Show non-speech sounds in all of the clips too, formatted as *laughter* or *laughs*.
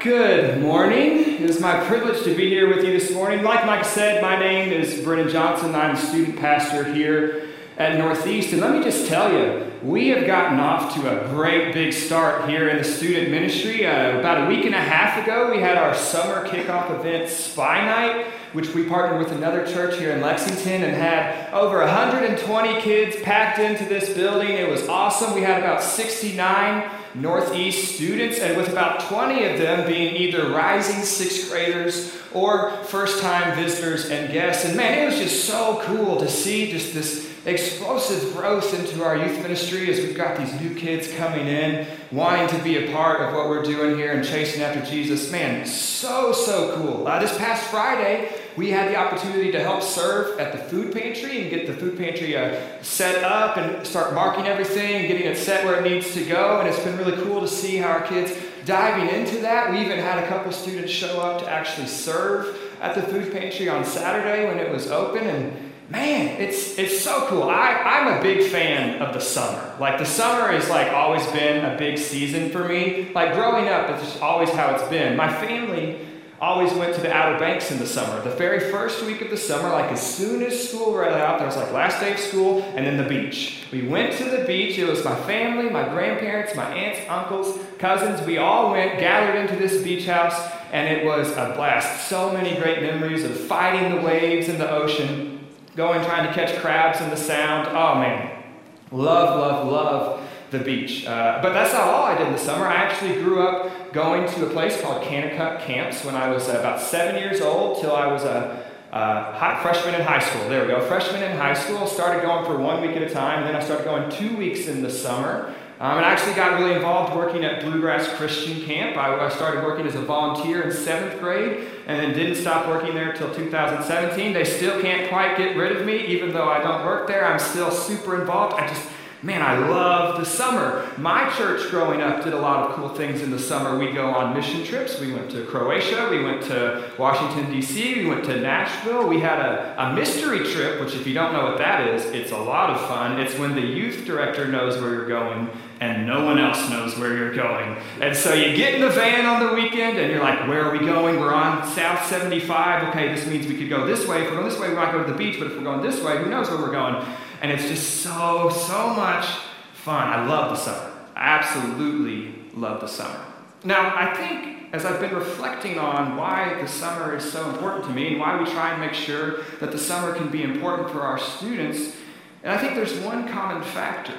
Good morning. It is my privilege to be here with you this morning. Like Mike said, my name is Brennan Johnson. I'm a student pastor here at Northeast. And let me just tell you, we have gotten off to a great big start here in the student ministry. Uh, about a week and a half ago, we had our summer kickoff event, Spy Night, which we partnered with another church here in Lexington and had over 120 kids packed into this building. It was awesome. We had about 69 Northeast students, and with about 20 of them being either rising sixth graders or first time visitors and guests. And man, it was just so cool to see just this explosive growth into our youth ministry as we've got these new kids coming in, wanting to be a part of what we're doing here and chasing after Jesus. Man, so, so cool. Uh, this past Friday, we had the opportunity to help serve at the food pantry and get the food pantry uh, set up and start marking everything and getting it set where it needs to go. And it's been really cool to see how our kids diving into that. We even had a couple students show up to actually serve at the food pantry on Saturday when it was open. And man, it's it's so cool. I, I'm a big fan of the summer. Like the summer has like always been a big season for me. Like growing up, it's just always how it's been. My family always went to the Outer Banks in the summer. The very first week of the summer, like as soon as school read out, there was like last day of school and then the beach. We went to the beach. It was my family, my grandparents, my aunts, uncles, cousins. We all went, gathered into this beach house, and it was a blast. So many great memories of fighting the waves in the ocean going trying to catch crabs in the sound. Oh man, love, love, love the beach. Uh, but that's not all I did in the summer. I actually grew up going to a place called Kanakuk Camps when I was about seven years old till I was a high, freshman in high school. There we go, freshman in high school. Started going for one week at a time, and then I started going two weeks in the summer. Um, and I actually got really involved working at Bluegrass Christian Camp. I, I, started working as a volunteer in seventh grade and then didn't stop working there until 2017. They still can't quite get rid of me, even though I don't work there. I'm still super involved. I just Man, I love the summer. My church growing up did a lot of cool things in the summer. We go on mission trips. We went to Croatia. We went to Washington, D.C. We went to Nashville. We had a, a mystery trip, which, if you don't know what that is, it's a lot of fun. It's when the youth director knows where you're going and no one else knows where you're going. And so you get in the van on the weekend and you're like, where are we going? We're on South 75. Okay, this means we could go this way. If we're going this way, we might go to the beach, but if we're going this way, who knows where we're going? And it's just so, so much fun. I love the summer. I absolutely love the summer. Now, I think as I've been reflecting on why the summer is so important to me and why we try and make sure that the summer can be important for our students, and I think there's one common factor.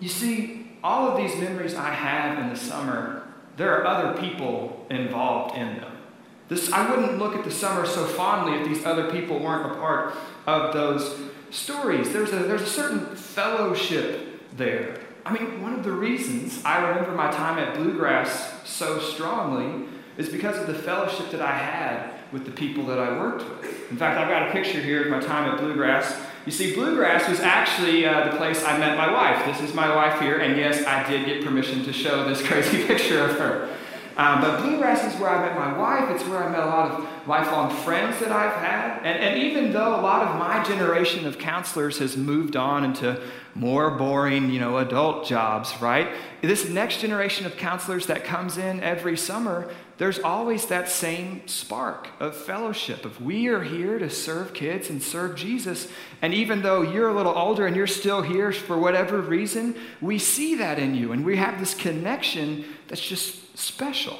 You see, all of these memories I have in the summer, there are other people involved in them. This, I wouldn't look at the summer so fondly if these other people weren't a part of those stories. There's a, there's a certain fellowship there. I mean, one of the reasons I remember my time at Bluegrass so strongly is because of the fellowship that I had with the people that I worked with. In fact, I've got a picture here of my time at Bluegrass. You see, Bluegrass was actually uh, the place I met my wife. This is my wife here, and yes, I did get permission to show this *laughs* crazy picture of her. Um, but Bluegrass is where I met my wife. It's where I met a lot of lifelong friends that I've had. And, and even though a lot of my generation of counselors has moved on into more boring, you know, adult jobs, right? This next generation of counselors that comes in every summer, there's always that same spark of fellowship of we are here to serve kids and serve Jesus. And even though you're a little older and you're still here for whatever reason, we see that in you and we have this connection that's just special.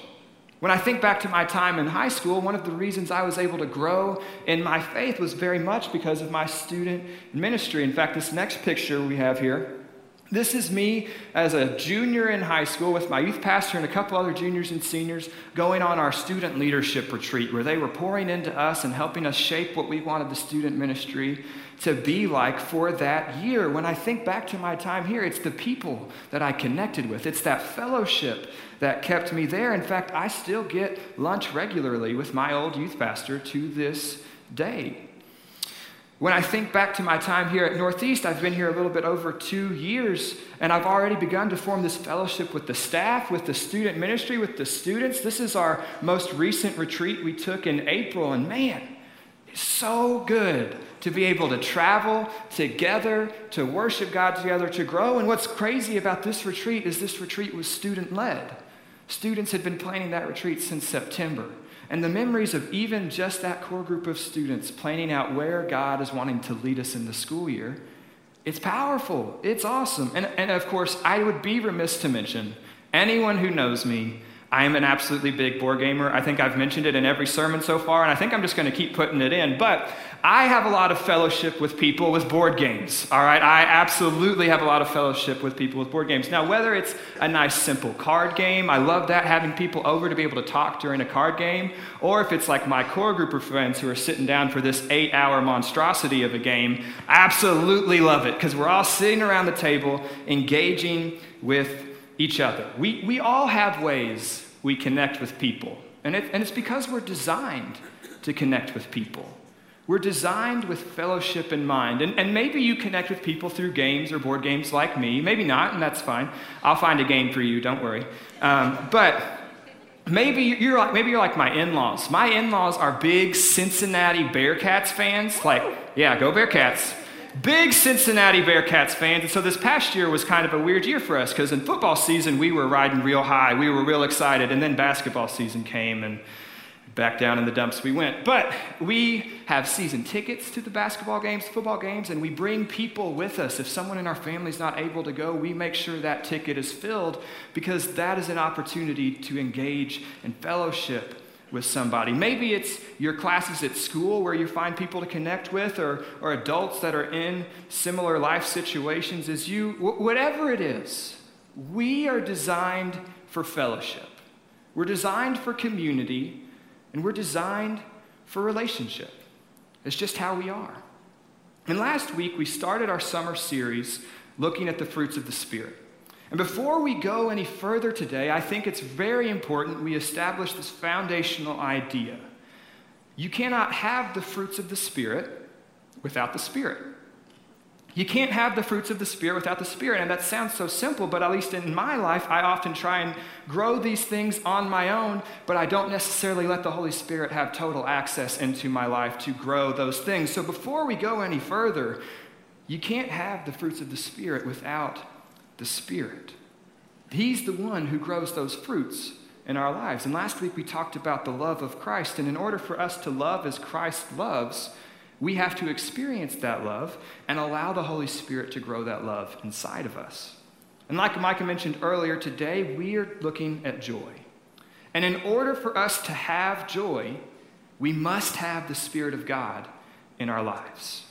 When I think back to my time in high school, one of the reasons I was able to grow in my faith was very much because of my student ministry. In fact, this next picture we have here, this is me as a junior in high school with my youth pastor and a couple other juniors and seniors going on our student leadership retreat where they were pouring into us and helping us shape what we wanted the student ministry to be like for that year. When I think back to my time here, it's the people that I connected with, it's that fellowship that kept me there. In fact, I still get lunch regularly with my old youth pastor to this day. When I think back to my time here at Northeast, I've been here a little bit over two years, and I've already begun to form this fellowship with the staff, with the student ministry, with the students. This is our most recent retreat we took in April, and man, it's so good to be able to travel together, to worship God together, to grow. And what's crazy about this retreat is this retreat was student led. Students had been planning that retreat since September. And the memories of even just that core group of students planning out where God is wanting to lead us in the school year, it's powerful. It's awesome. And, and of course, I would be remiss to mention anyone who knows me I am an absolutely big board gamer. I think I've mentioned it in every sermon so far, and I think I'm just going to keep putting it in. But I have a lot of fellowship with people with board games, all right? I absolutely have a lot of fellowship with people with board games. Now, whether it's a nice, simple card game, I love that, having people over to be able to talk during a card game, or if it's like my core group of friends who are sitting down for this eight hour monstrosity of a game, I absolutely love it because we're all sitting around the table engaging with each other. We, we all have ways we connect with people, and, it, and it's because we're designed to connect with people. We're designed with fellowship in mind. And, and maybe you connect with people through games or board games like me. Maybe not, and that's fine. I'll find a game for you, don't worry. Um, but maybe you're like maybe you're like my in-laws. My in-laws are big Cincinnati Bearcats fans. Like, yeah, go Bearcats big Cincinnati Bearcats fans. And so this past year was kind of a weird year for us because in football season, we were riding real high. We were real excited. And then basketball season came and back down in the dumps we went. But we have season tickets to the basketball games, football games, and we bring people with us. If someone in our family is not able to go, we make sure that ticket is filled because that is an opportunity to engage in fellowship with somebody. Maybe it's your classes at school where you find people to connect with, or, or adults that are in similar life situations as you. Wh- whatever it is, we are designed for fellowship. We're designed for community, and we're designed for relationship. It's just how we are. And last week, we started our summer series looking at the fruits of the Spirit. And before we go any further today, I think it's very important we establish this foundational idea. You cannot have the fruits of the Spirit without the Spirit. You can't have the fruits of the Spirit without the Spirit. And that sounds so simple, but at least in my life, I often try and grow these things on my own, but I don't necessarily let the Holy Spirit have total access into my life to grow those things. So before we go any further, you can't have the fruits of the Spirit without the Spirit. He's the one who grows those fruits in our lives. And last week we talked about the love of Christ. And in order for us to love as Christ loves, we have to experience that love and allow the Holy Spirit to grow that love inside of us. And like Micah mentioned earlier, today we are looking at joy. And in order for us to have joy, we must have the Spirit of God in our lives.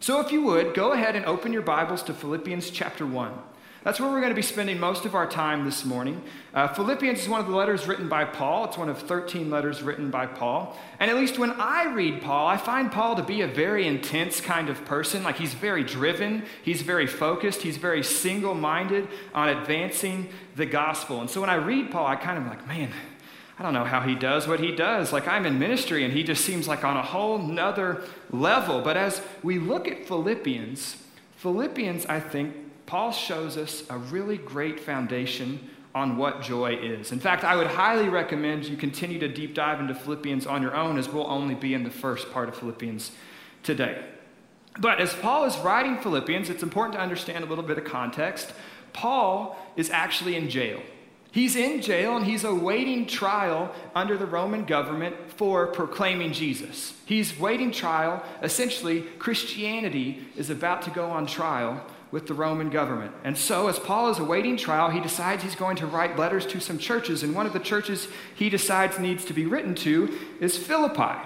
So if you would, go ahead and open your Bibles to Philippians chapter 1. That's where we're going to be spending most of our time this morning. Uh, Philippians is one of the letters written by Paul. It's one of 13 letters written by Paul. And at least when I read Paul, I find Paul to be a very intense kind of person. Like he's very driven, he's very focused, he's very single minded on advancing the gospel. And so when I read Paul, I kind of like, man, I don't know how he does what he does. Like, I'm in ministry and he just seems like on a whole nother level. But as we look at Philippians, Philippians, I think, Paul shows us a really great foundation on what joy is. In fact, I would highly recommend you continue to deep dive into Philippians on your own, as we'll only be in the first part of Philippians today. But as Paul is writing Philippians, it's important to understand a little bit of context. Paul is actually in jail. He's in jail and he's awaiting trial under the Roman government for proclaiming Jesus. He's waiting trial. Essentially, Christianity is about to go on trial with the Roman government. And so, as Paul is awaiting trial, he decides he's going to write letters to some churches. And one of the churches he decides needs to be written to is Philippi.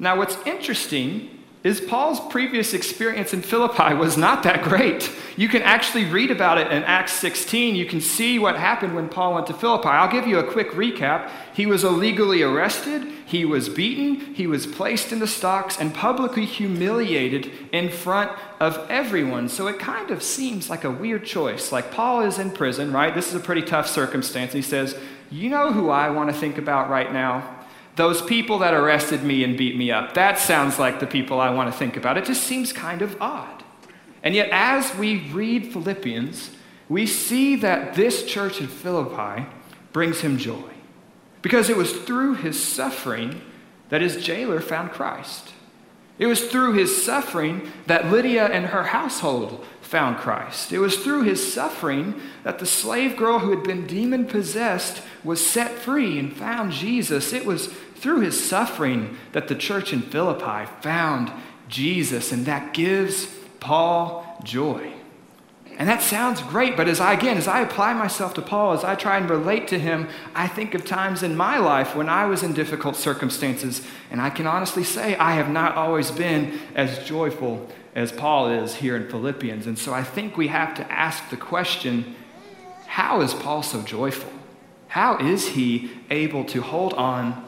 Now, what's interesting is Paul's previous experience in Philippi was not that great. You can actually read about it in Acts 16. You can see what happened when Paul went to Philippi. I'll give you a quick recap. He was illegally arrested, he was beaten, he was placed in the stocks, and publicly humiliated in front of everyone. So it kind of seems like a weird choice. Like Paul is in prison, right? This is a pretty tough circumstance. He says, You know who I want to think about right now? Those people that arrested me and beat me up, that sounds like the people I want to think about. It just seems kind of odd. And yet, as we read Philippians, we see that this church in Philippi brings him joy. Because it was through his suffering that his jailer found Christ. It was through his suffering that Lydia and her household found Christ. It was through his suffering that the slave girl who had been demon possessed was set free and found Jesus. It was through his suffering that the church in Philippi found Jesus, and that gives Paul joy. And that sounds great, but as I, again, as I apply myself to Paul, as I try and relate to him, I think of times in my life when I was in difficult circumstances, and I can honestly say I have not always been as joyful as Paul is here in Philippians. And so I think we have to ask the question how is Paul so joyful? How is he able to hold on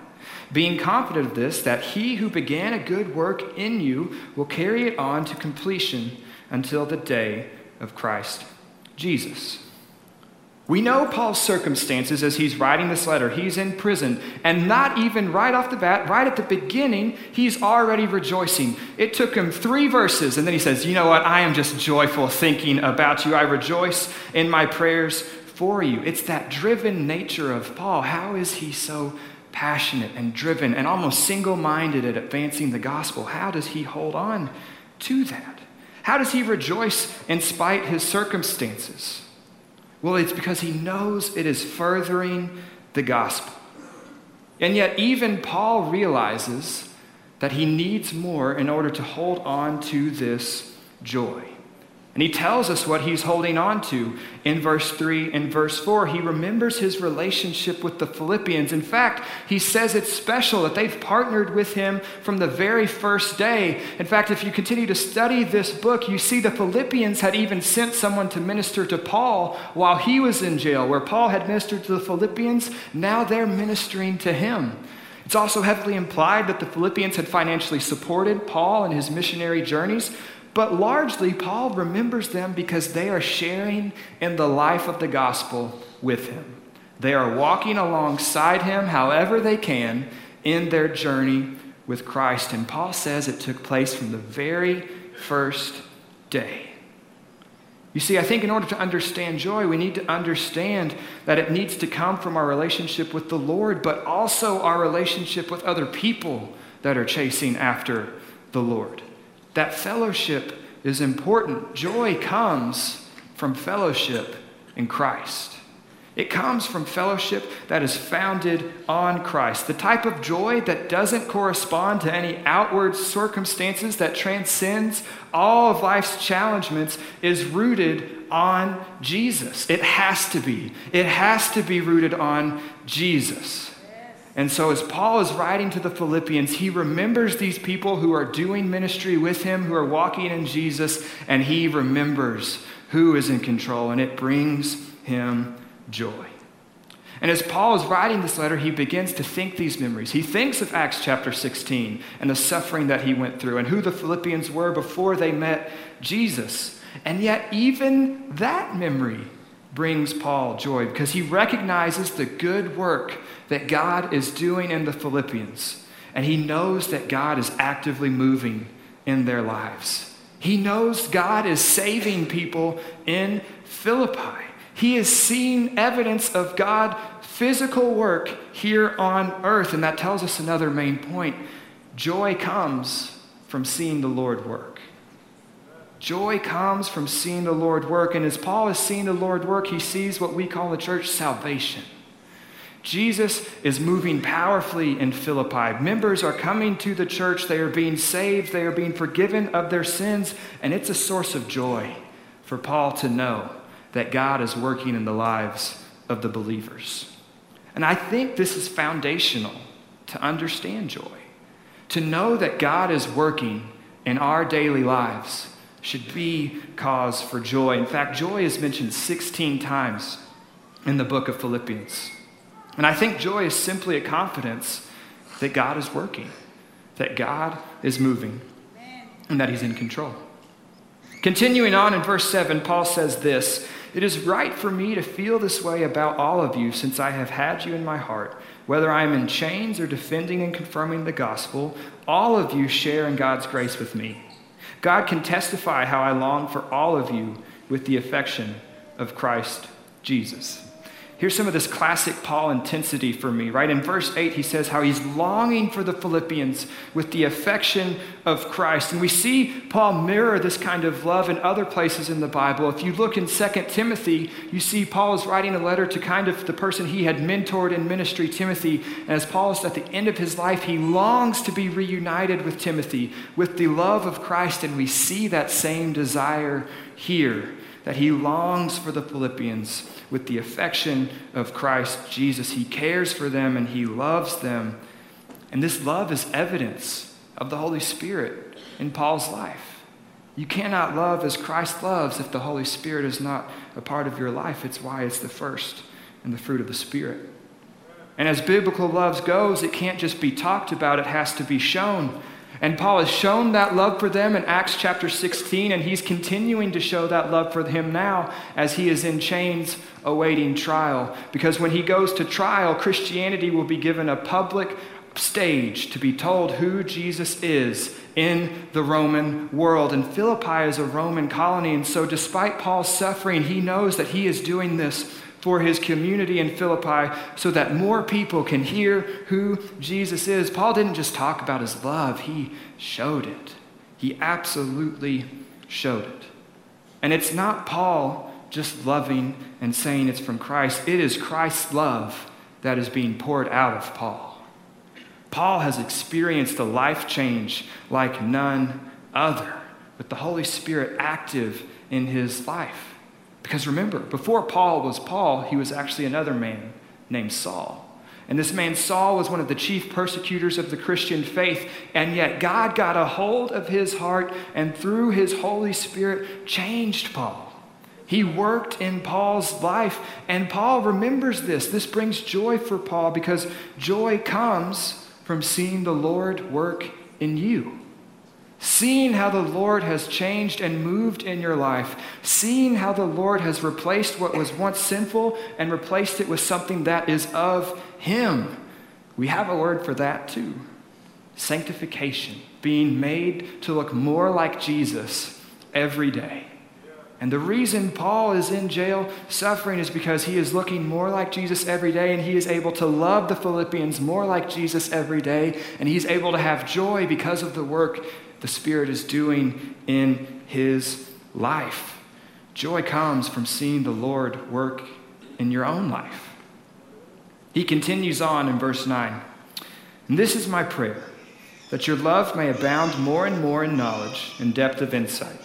Being confident of this, that he who began a good work in you will carry it on to completion until the day of Christ Jesus. We know Paul's circumstances as he's writing this letter. He's in prison, and not even right off the bat, right at the beginning, he's already rejoicing. It took him three verses, and then he says, You know what? I am just joyful thinking about you. I rejoice in my prayers for you. It's that driven nature of Paul. How is he so passionate and driven and almost single minded at advancing the gospel? How does he hold on to that? How does he rejoice in spite his circumstances? Well, it's because he knows it is furthering the gospel. And yet, even Paul realizes that he needs more in order to hold on to this joy. And he tells us what he's holding on to in verse 3 and verse 4. He remembers his relationship with the Philippians. In fact, he says it's special that they've partnered with him from the very first day. In fact, if you continue to study this book, you see the Philippians had even sent someone to minister to Paul while he was in jail. Where Paul had ministered to the Philippians, now they're ministering to him. It's also heavily implied that the Philippians had financially supported Paul in his missionary journeys. But largely, Paul remembers them because they are sharing in the life of the gospel with him. They are walking alongside him however they can in their journey with Christ. And Paul says it took place from the very first day. You see, I think in order to understand joy, we need to understand that it needs to come from our relationship with the Lord, but also our relationship with other people that are chasing after the Lord. That fellowship is important. Joy comes from fellowship in Christ. It comes from fellowship that is founded on Christ. The type of joy that doesn't correspond to any outward circumstances, that transcends all of life's challengements, is rooted on Jesus. It has to be. It has to be rooted on Jesus. And so, as Paul is writing to the Philippians, he remembers these people who are doing ministry with him, who are walking in Jesus, and he remembers who is in control, and it brings him joy. And as Paul is writing this letter, he begins to think these memories. He thinks of Acts chapter 16 and the suffering that he went through and who the Philippians were before they met Jesus. And yet, even that memory brings Paul joy because he recognizes the good work that God is doing in the Philippians. And he knows that God is actively moving in their lives. He knows God is saving people in Philippi. He is seeing evidence of God physical work here on earth. And that tells us another main point. Joy comes from seeing the Lord work. Joy comes from seeing the Lord work. And as Paul is seeing the Lord work, he sees what we call the church salvation. Jesus is moving powerfully in Philippi. Members are coming to the church. They are being saved. They are being forgiven of their sins. And it's a source of joy for Paul to know that God is working in the lives of the believers. And I think this is foundational to understand joy. To know that God is working in our daily lives should be cause for joy. In fact, joy is mentioned 16 times in the book of Philippians. And I think joy is simply a confidence that God is working, that God is moving, and that He's in control. Continuing on in verse 7, Paul says this It is right for me to feel this way about all of you since I have had you in my heart. Whether I am in chains or defending and confirming the gospel, all of you share in God's grace with me. God can testify how I long for all of you with the affection of Christ Jesus. Here's some of this classic Paul intensity for me, right? In verse 8, he says how he's longing for the Philippians with the affection of Christ. And we see Paul mirror this kind of love in other places in the Bible. If you look in 2 Timothy, you see Paul is writing a letter to kind of the person he had mentored in ministry, Timothy. And as Paul is at the end of his life, he longs to be reunited with Timothy with the love of Christ. And we see that same desire here that he longs for the Philippians with the affection of Christ Jesus. He cares for them and he loves them. And this love is evidence of the Holy Spirit in Paul's life. You cannot love as Christ loves if the Holy Spirit is not a part of your life. It's why it's the first and the fruit of the Spirit. And as biblical love goes, it can't just be talked about, it has to be shown. And Paul has shown that love for them in Acts chapter 16, and he's continuing to show that love for him now as he is in chains awaiting trial. Because when he goes to trial, Christianity will be given a public stage to be told who Jesus is in the Roman world. And Philippi is a Roman colony, and so despite Paul's suffering, he knows that he is doing this for his community in Philippi so that more people can hear who Jesus is. Paul didn't just talk about his love, he showed it. He absolutely showed it. And it's not Paul just loving and saying it's from Christ, it is Christ's love that is being poured out of Paul. Paul has experienced a life change like none other, with the Holy Spirit active in his life. Because remember, before Paul was Paul, he was actually another man named Saul. And this man, Saul, was one of the chief persecutors of the Christian faith. And yet, God got a hold of his heart and through his Holy Spirit changed Paul. He worked in Paul's life. And Paul remembers this. This brings joy for Paul because joy comes from seeing the Lord work in you. Seeing how the Lord has changed and moved in your life, seeing how the Lord has replaced what was once sinful and replaced it with something that is of Him. We have a word for that too sanctification, being made to look more like Jesus every day. And the reason Paul is in jail suffering is because he is looking more like Jesus every day and he is able to love the Philippians more like Jesus every day and he's able to have joy because of the work the Spirit is doing in his life. Joy comes from seeing the Lord work in your own life. He continues on in verse 9. And this is my prayer that your love may abound more and more in knowledge and depth of insight,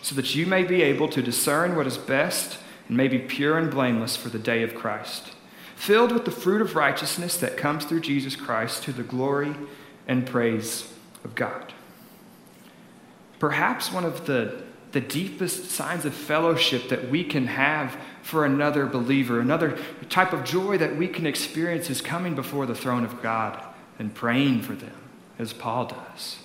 so that you may be able to discern what is best and may be pure and blameless for the day of Christ, filled with the fruit of righteousness that comes through Jesus Christ to the glory and praise of God. Perhaps one of the, the deepest signs of fellowship that we can have for another believer, another type of joy that we can experience is coming before the throne of God and praying for them, as Paul does.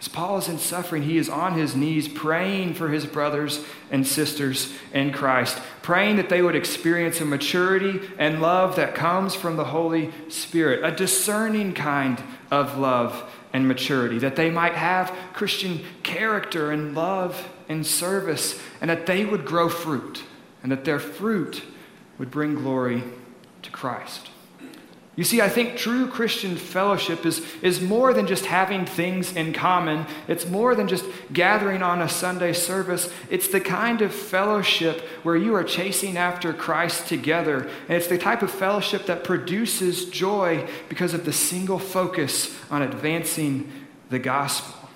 As Paul is in suffering, he is on his knees praying for his brothers and sisters in Christ, praying that they would experience a maturity and love that comes from the Holy Spirit, a discerning kind of love and maturity, that they might have Christian character and love and service, and that they would grow fruit, and that their fruit would bring glory to Christ. You see, I think true Christian fellowship is, is more than just having things in common. It's more than just gathering on a Sunday service. It's the kind of fellowship where you are chasing after Christ together. And it's the type of fellowship that produces joy because of the single focus on advancing the gospel.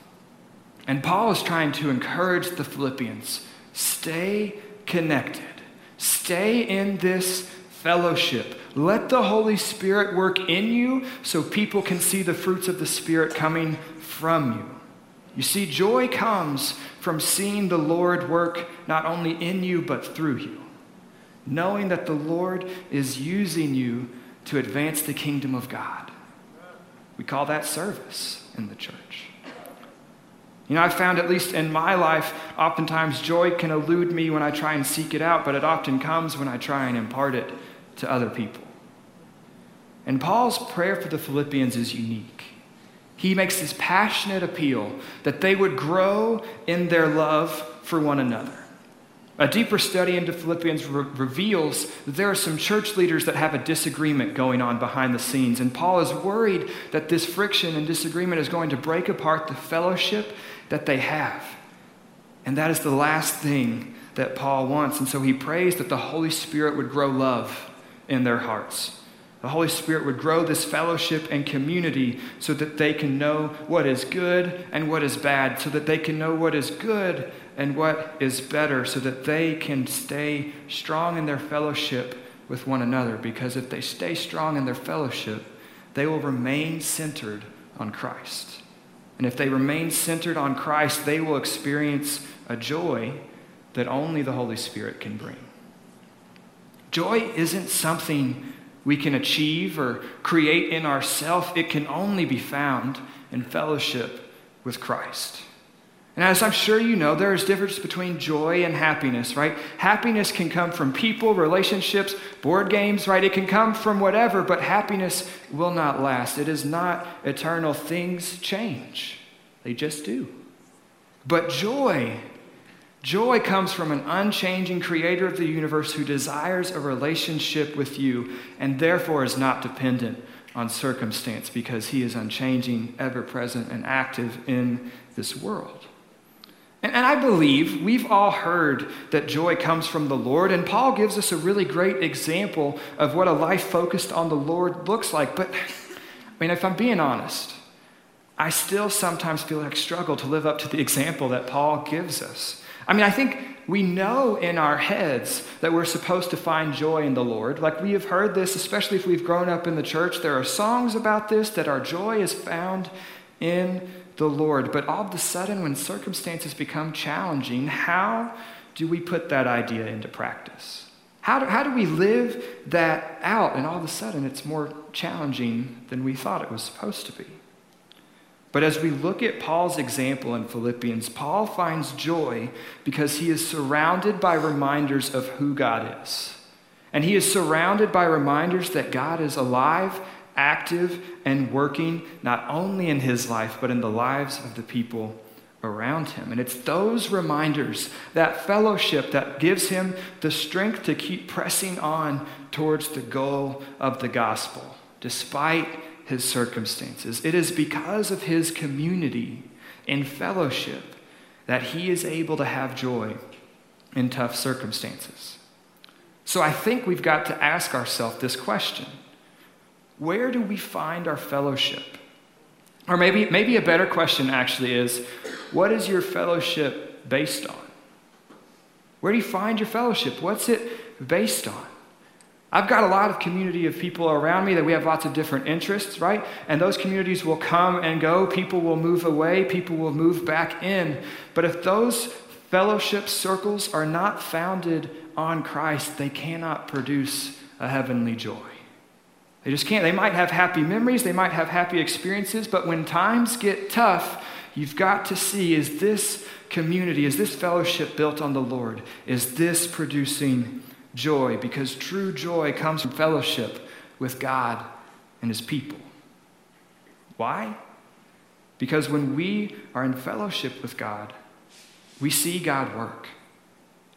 And Paul is trying to encourage the Philippians stay connected, stay in this fellowship. Let the Holy Spirit work in you so people can see the fruits of the Spirit coming from you. You see, joy comes from seeing the Lord work not only in you, but through you. Knowing that the Lord is using you to advance the kingdom of God. We call that service in the church. You know, I found, at least in my life, oftentimes joy can elude me when I try and seek it out, but it often comes when I try and impart it to other people. And Paul's prayer for the Philippians is unique. He makes this passionate appeal that they would grow in their love for one another. A deeper study into Philippians re- reveals that there are some church leaders that have a disagreement going on behind the scenes. And Paul is worried that this friction and disagreement is going to break apart the fellowship that they have. And that is the last thing that Paul wants. And so he prays that the Holy Spirit would grow love in their hearts. The Holy Spirit would grow this fellowship and community so that they can know what is good and what is bad, so that they can know what is good and what is better, so that they can stay strong in their fellowship with one another. Because if they stay strong in their fellowship, they will remain centered on Christ. And if they remain centered on Christ, they will experience a joy that only the Holy Spirit can bring. Joy isn't something we can achieve or create in ourselves, it can only be found in fellowship with Christ. And as I'm sure you know, there is difference between joy and happiness, right? Happiness can come from people, relationships, board games, right? It can come from whatever, but happiness will not last. It is not eternal. Things change. They just do. But joy, joy comes from an unchanging creator of the universe who desires a relationship with you and therefore is not dependent on circumstance because he is unchanging, ever present, and active in this world. And, and I believe we've all heard that joy comes from the Lord, and Paul gives us a really great example of what a life focused on the Lord looks like. But, I mean, if I'm being honest, I still sometimes feel like I struggle to live up to the example that Paul gives us. I mean, I think we know in our heads that we're supposed to find joy in the Lord. Like we have heard this, especially if we've grown up in the church. There are songs about this that our joy is found in the Lord. But all of a sudden, when circumstances become challenging, how do we put that idea into practice? How do, how do we live that out? And all of a sudden, it's more challenging than we thought it was supposed to be. But as we look at Paul's example in Philippians, Paul finds joy because he is surrounded by reminders of who God is. And he is surrounded by reminders that God is alive active and working not only in his life, but in the lives of the people around him. And it's those reminders, that fellowship, that gives him the strength to keep pressing on towards the goal of the gospel, despite his circumstances. It is because of his community and fellowship that he is able to have joy in tough circumstances. So I think we've got to ask ourselves this question where do we find our fellowship? Or maybe, maybe a better question actually is what is your fellowship based on? Where do you find your fellowship? What's it based on? I've got a lot of community of people around me that we have lots of different interests, right? And those communities will come and go. People will move away. People will move back in. But if those fellowship circles are not founded on Christ, they cannot produce a heavenly joy. They just can't. They might have happy memories, they might have happy experiences, but when times get tough, you've got to see is this community, is this fellowship built on the Lord? Is this producing joy? Because true joy comes from fellowship with God and His people. Why? Because when we are in fellowship with God, we see God work.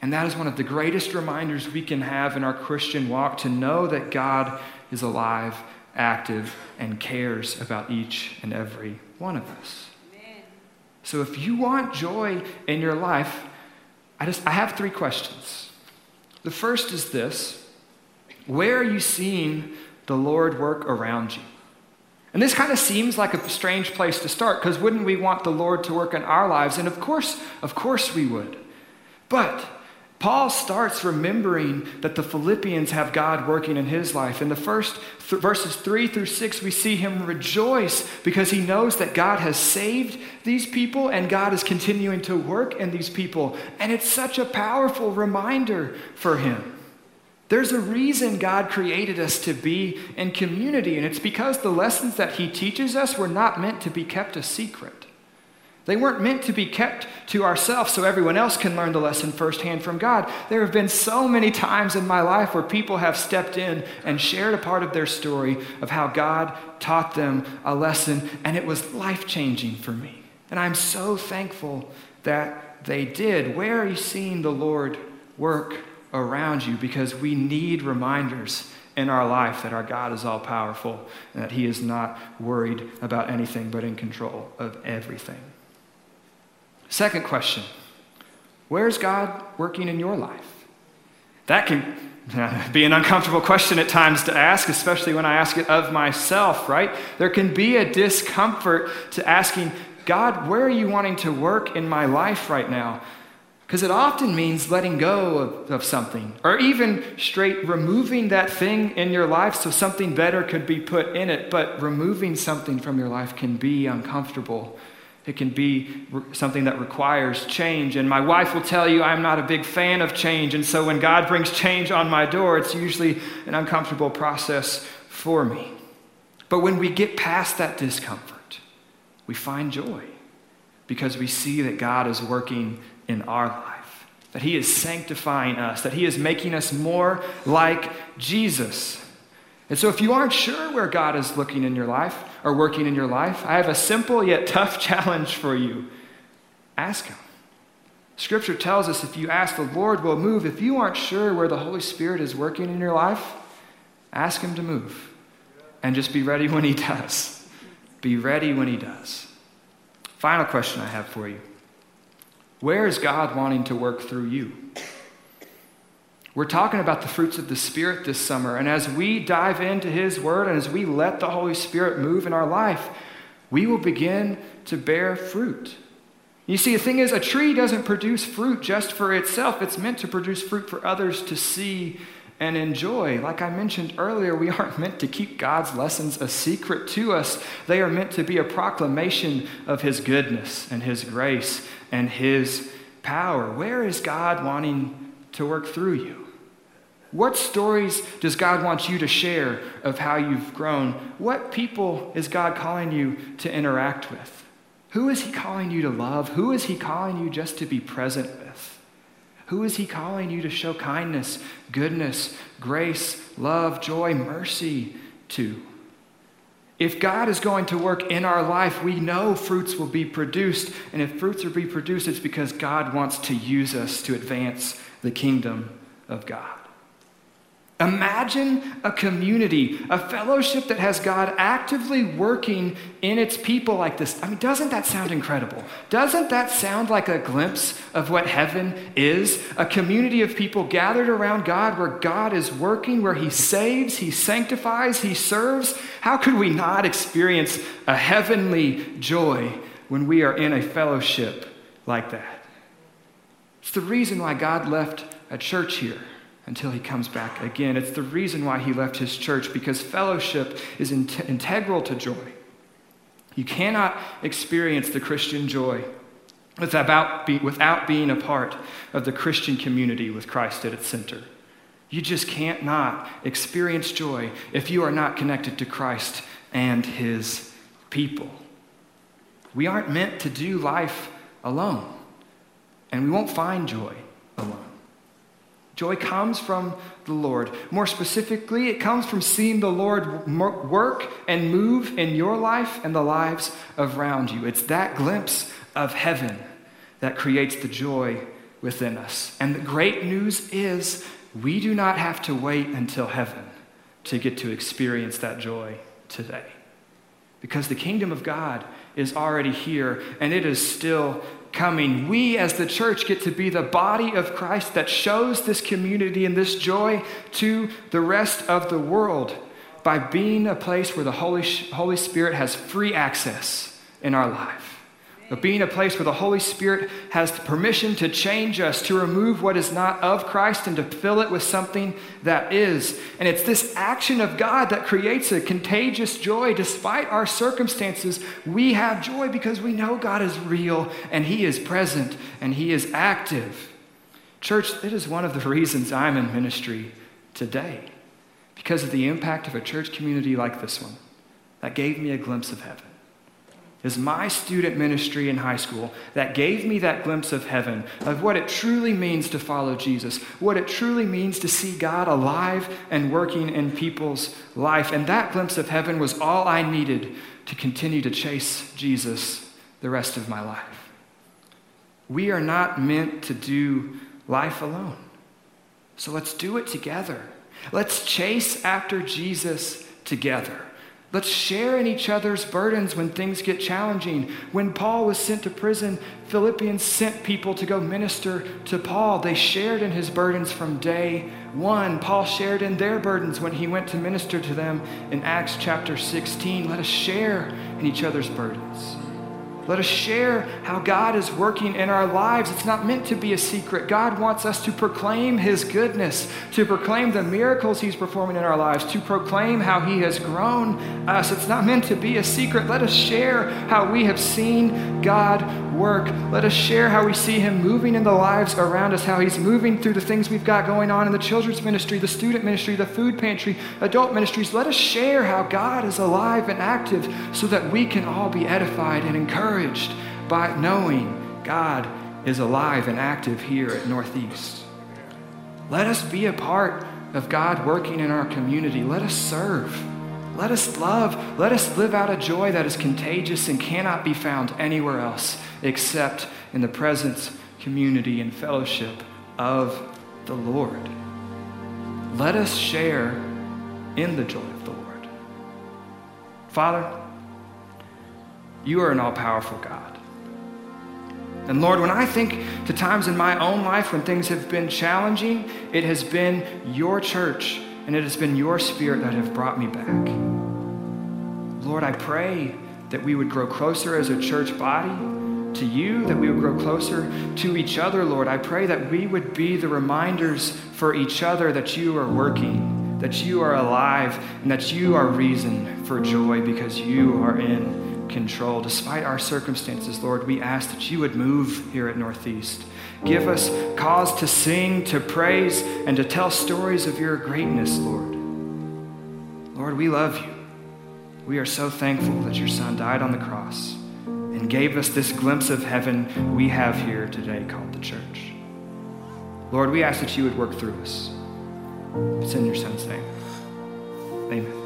And that is one of the greatest reminders we can have in our Christian walk to know that God is alive, active, and cares about each and every one of us. Amen. So if you want joy in your life, I just I have three questions. The first is this: Where are you seeing the Lord work around you? And this kind of seems like a strange place to start because wouldn't we want the Lord to work in our lives? And of course, of course we would. But Paul starts remembering that the Philippians have God working in his life. In the first th- verses 3 through 6, we see him rejoice because he knows that God has saved these people and God is continuing to work in these people. And it's such a powerful reminder for him. There's a reason God created us to be in community, and it's because the lessons that he teaches us were not meant to be kept a secret. They weren't meant to be kept to ourselves so everyone else can learn the lesson firsthand from God. There have been so many times in my life where people have stepped in and shared a part of their story of how God taught them a lesson, and it was life changing for me. And I'm so thankful that they did. Where are you seeing the Lord work around you? Because we need reminders in our life that our God is all powerful and that He is not worried about anything but in control of everything. Second question Where's God working in your life? That can *laughs* be an uncomfortable question at times to ask, especially when I ask it of myself, right? There can be a discomfort to asking, God, where are you wanting to work in my life right now? Because it often means letting go of, of, something, or even straight removing that thing in your life so something better could be put in it. But removing something from your life can be uncomfortable. It can be something that requires change. And my wife will tell you I'm not a big fan of change. And so when God brings change on my door, it's usually an uncomfortable process for me. But when we get past that discomfort, we find joy because we see that God is working in our life, that He is sanctifying us, that He is making us more like Jesus. And so, if you aren't sure where God is looking in your life or working in your life, I have a simple yet *laughs* tough challenge for you. Ask Him. Scripture tells us if you ask, the Lord will move. If you aren't sure where the Holy Spirit is working in your life, ask Him to move. And just be ready when He *laughs* does. Be ready when He does. Final question I have for you Where is God wanting to work through you? We're talking about the fruits of the Spirit this summer. And as we dive into His Word and as we let the Holy Spirit move in our life, we will begin to bear fruit. You see, the thing is, a tree doesn't produce fruit just for itself, it's meant to produce fruit for others to see and enjoy. Like I mentioned earlier, we *laughs* aren't meant to keep God's lessons a secret to us. They are meant to be a proclamation of His goodness and His grace and His power. Where is God wanting to work through you? What stories does God want you to share of how you've grown? What people is God calling you to interact with? Who is He calling you to love? Who is He calling you just to be present with? Who is He calling you to show kindness, goodness, grace, love, joy, mercy to? If God is going to work in our life, we know fruits will be produced. And if fruits are be produced, it's because God wants to use us to advance the kingdom of God. Imagine a community, a fellowship that has God actively working in its people like this. I mean, doesn't that sound incredible? Doesn't that sound like a glimpse of what heaven is? A community of people gathered around God where God is working, where He saves, He sanctifies, He serves. How could we not experience a heavenly joy when we are in a fellowship like that? It's the reason why God left a church here until he comes back again. It's the reason why he left his church, because fellowship is in- integral to joy. You cannot experience the Christian joy without, be- without being a part of the Christian community with Christ at its center. You just can't not experience joy if you are not connected to Christ and his people. We aren't meant to do life alone, and we won't find joy alone. Joy comes from the Lord. More specifically, it comes from seeing the Lord work and move in your life and the lives around you. It's that glimpse of heaven that creates the joy within us. And the great news is we do not have to wait until heaven to get to experience that joy today. Because the kingdom of God is already here and it is still coming. We, as the church, get to be the body of Christ that shows this community and this joy to the rest of the world by being a place where the Holy, Holy Spirit has free access in our life of being a place where the Holy Spirit has permission to change us, to remove what is not of Christ and to fill it with something that is. And it's this action of God that creates a contagious joy. Despite our circumstances, we have joy because we know God is real and He is present and He is active. Church, it is one of the *laughs* reasons I'm in ministry today because of the impact of a church community like this one that gave me a glimpse of heaven. Is my student ministry in high school that gave me that glimpse of heaven, of what it truly means to follow Jesus, what it truly means to see God alive and working in people's life. And that glimpse of heaven was all I needed to continue to chase Jesus the rest of my life. We are not meant to do life alone. So let's do it together. Let's chase after Jesus together. Let's share in each other's burdens when things get challenging. When Paul was sent to prison, Philippians sent people to go minister to Paul. They shared in his burdens from day one. Paul shared in their burdens when he went to minister to them in Acts chapter 16. Let us share in each other's burdens. Let us share how God is working in our lives. It's not meant to be a secret. God wants us to proclaim His goodness, to proclaim the miracles He's performing in our lives, to proclaim how He has grown us. It's not meant to be a secret. Let us share how we have seen God work. Let us share how we see Him moving in the lives around us, how He's moving through the things we've got going on in the children's ministry, the student ministry, the food pantry, adult ministries. Let us share how God is alive and active so that we can all be edified and encouraged by knowing God is alive and active here at Northeast. Let us be a part of God working in our community. Let us serve. Let us love. Let us live out a joy that is contagious and cannot be found anywhere else except in the presence, community, and fellowship of the Lord. Let us share in the joy of the Lord. Father, you are an all powerful God. And Lord, when I think to times in my own life when things have been challenging, it has been your church and it has been your spirit that have brought me back. Lord, I pray that we would grow closer as a church body to you, that we would grow closer to each other, Lord. I pray that we would be the reminders for each other that you are working, that you are alive, and that you are reason for joy because you are in control. Despite our circumstances, Lord, we ask that you would move here at Northeast. Give us cause to sing, to praise, and to tell stories of your greatness, Lord. Lord, we love you. We are so thankful that your Son died on the cross and gave us this glimpse of heaven we have here today called the church. Lord, we ask that you would work through us. It's in your Son's name. Amen.